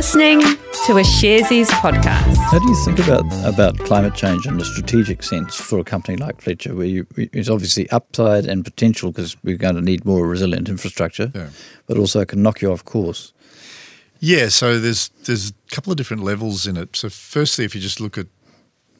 listening to a Sharesies podcast. How do you think about about climate change in a strategic sense for a company like Fletcher, where you, it's obviously upside and potential because we're going to need more resilient infrastructure, Yeah. but also can knock you off course? Yeah, so there's there's a couple of different levels in it. So firstly, if you just look at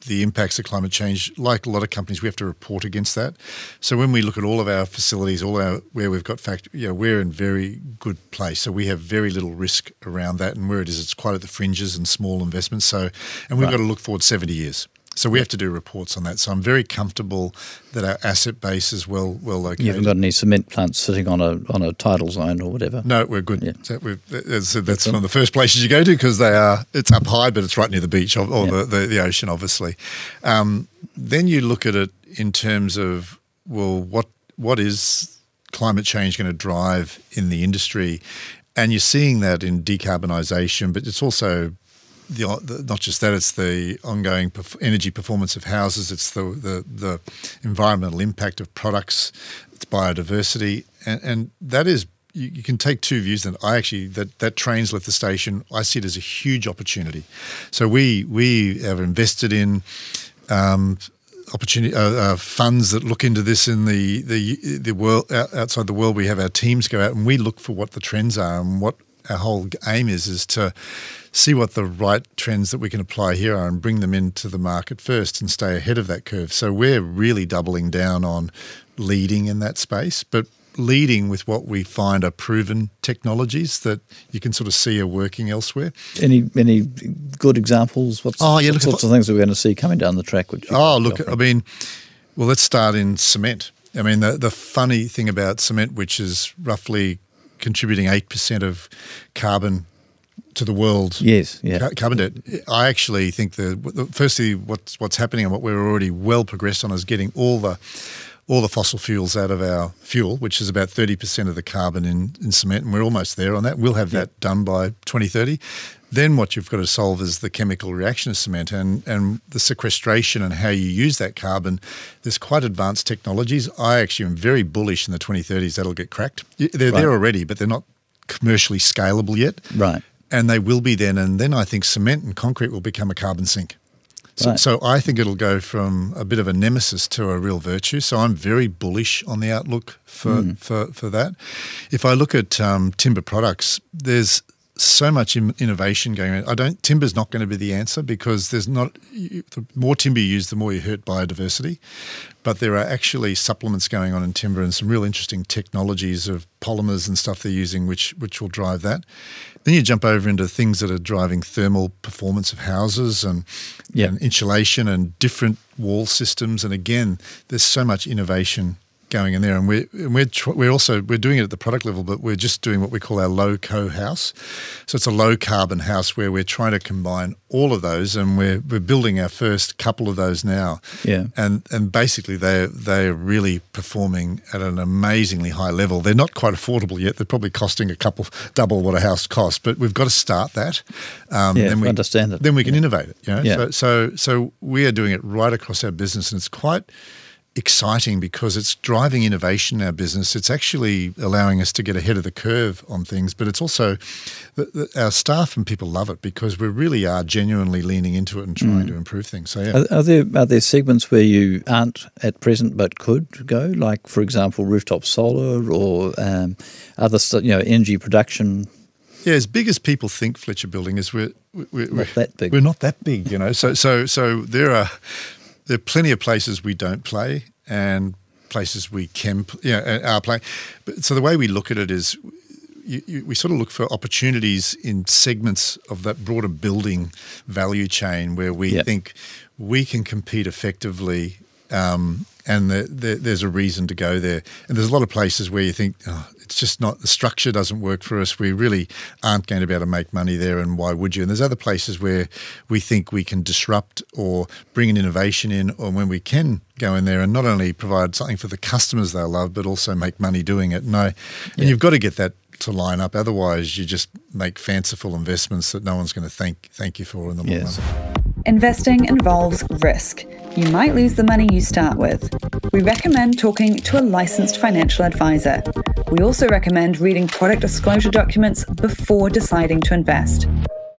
the impacts of climate change, like a lot of companies, we have to report against that. So when we look at all of our facilities, all our where we've got factory, you know, we're in very good place. So we have very little risk around that, and where it is, it's quite at the fringes and small investments. So, and we've Right. got to look forward 70 years. So we have to do reports on that. So I'm very comfortable that our asset base is well well located. You haven't got any cement plants sitting on a on a tidal zone or whatever. No, we're good. Yeah. So that's, that's one of the first places you go to because they are. It's up high, but it's right near the beach or, or Yeah. the, the, the ocean, obviously. Um, then you look at it in terms of well, what what is climate change going to drive in the industry, and you're seeing that in decarbonisation, but it's also the, the, not just that, it's the ongoing perf- energy performance of houses, it's the, the, the environmental impact of products, it's biodiversity, and, and that is. You, you can take two views. And I actually that that trains left the station. I see it as a huge opportunity. So we we have invested in um, opportunity uh, uh, funds that look into this in the the the world outside the world. We have our teams go out and we look for what the trends are and what our whole aim is is to see what the right trends that we can apply here are and bring them into the market first and stay ahead of that curve. So we're really doubling down on leading in that space, but leading with what we find are proven technologies that you can sort of see are working elsewhere. Any any good examples? What's, Oh, yeah, what look, sorts of things are we going to see coming down the track? Which Oh, look? I mean, well, let's start in cement. I mean, the, the funny thing about cement, which is roughly contributing 8% of carbon to the world. yes, yeah, ca- Carbon debt. I actually think the, the firstly, what's what's happening and what we're already well progressed on is getting all the all the fossil fuels out of our fuel, which is about thirty percent of the carbon in, in cement, and we're almost there on that. We'll have that done by twenty thirty. Then what you've got to solve is the chemical reaction of cement and, and the sequestration and how you use that carbon. There's quite advanced technologies. I actually am very bullish in the 2030s that'll get cracked. They're there already, but they're not commercially scalable yet right. and they will be then. And then I think cement and concrete will become a carbon sink. So, Right. so I think it'll go from a bit of a nemesis to a real virtue. So I'm very bullish on the outlook for for, for that. If I look at um, timber products, there's so much in, innovation going on. I don't timber's not going to be the answer because there's not you, the more timber you use, the more you hurt biodiversity. But there are actually supplements going on in timber and some real interesting technologies of polymers and stuff they're using, which which will drive that. Then you jump over into things that are driving thermal performance of houses and, Yeah. and insulation and different wall systems. And again, there's so much innovation going in there, and we're and we're tr- we're also we're doing it at the product level, but we're just doing what we call our low co house. So it's a low carbon house where we're trying to combine all of those, and we're we're building our first couple of those now. Yeah. and and basically they they're really performing at an amazingly high level. They're not quite affordable yet. They're probably costing a couple double what a house costs, but we've got to start that. Um, Yeah, then we understand it. Then we can innovate it. You know? Yeah. So so so we are doing it right across our business, and it's quite exciting because it's driving innovation in our business. It's actually allowing us to get ahead of the curve on things, but it's also the, the, our staff and people love it because we really are genuinely leaning into it and trying to improve things. So yeah, Are, are there are there segments where you aren't at present but could go, like for example rooftop solar or um, other you know energy production? yeah. As big as people think Fletcher Building is, we're we're, Not that big. We're not that big, you know. So so so there are there are plenty of places we don't play and places we can yeah uh, are playing. But so the way we look at it is. You, you, we sort of look for opportunities in segments of that broader building value chain where we Yeah. think we can compete effectively um, and the, the, there's a reason to go there. And there's a lot of places where you think oh, it's just not the structure doesn't work for us. We really aren't going to be able to make money there, and why would you? And there's other places where we think we can disrupt or bring an innovation in, or when we can go in there and not only provide something for the customers they love, but also make money doing it. No, and you've got to get that to line up. Otherwise, you just make fanciful investments that no one's going to thank thank you for in the long Yes. run. Investing involves risk. You might lose the money you start with. We recommend talking to a licensed financial advisor. We also recommend reading product disclosure documents before deciding to invest.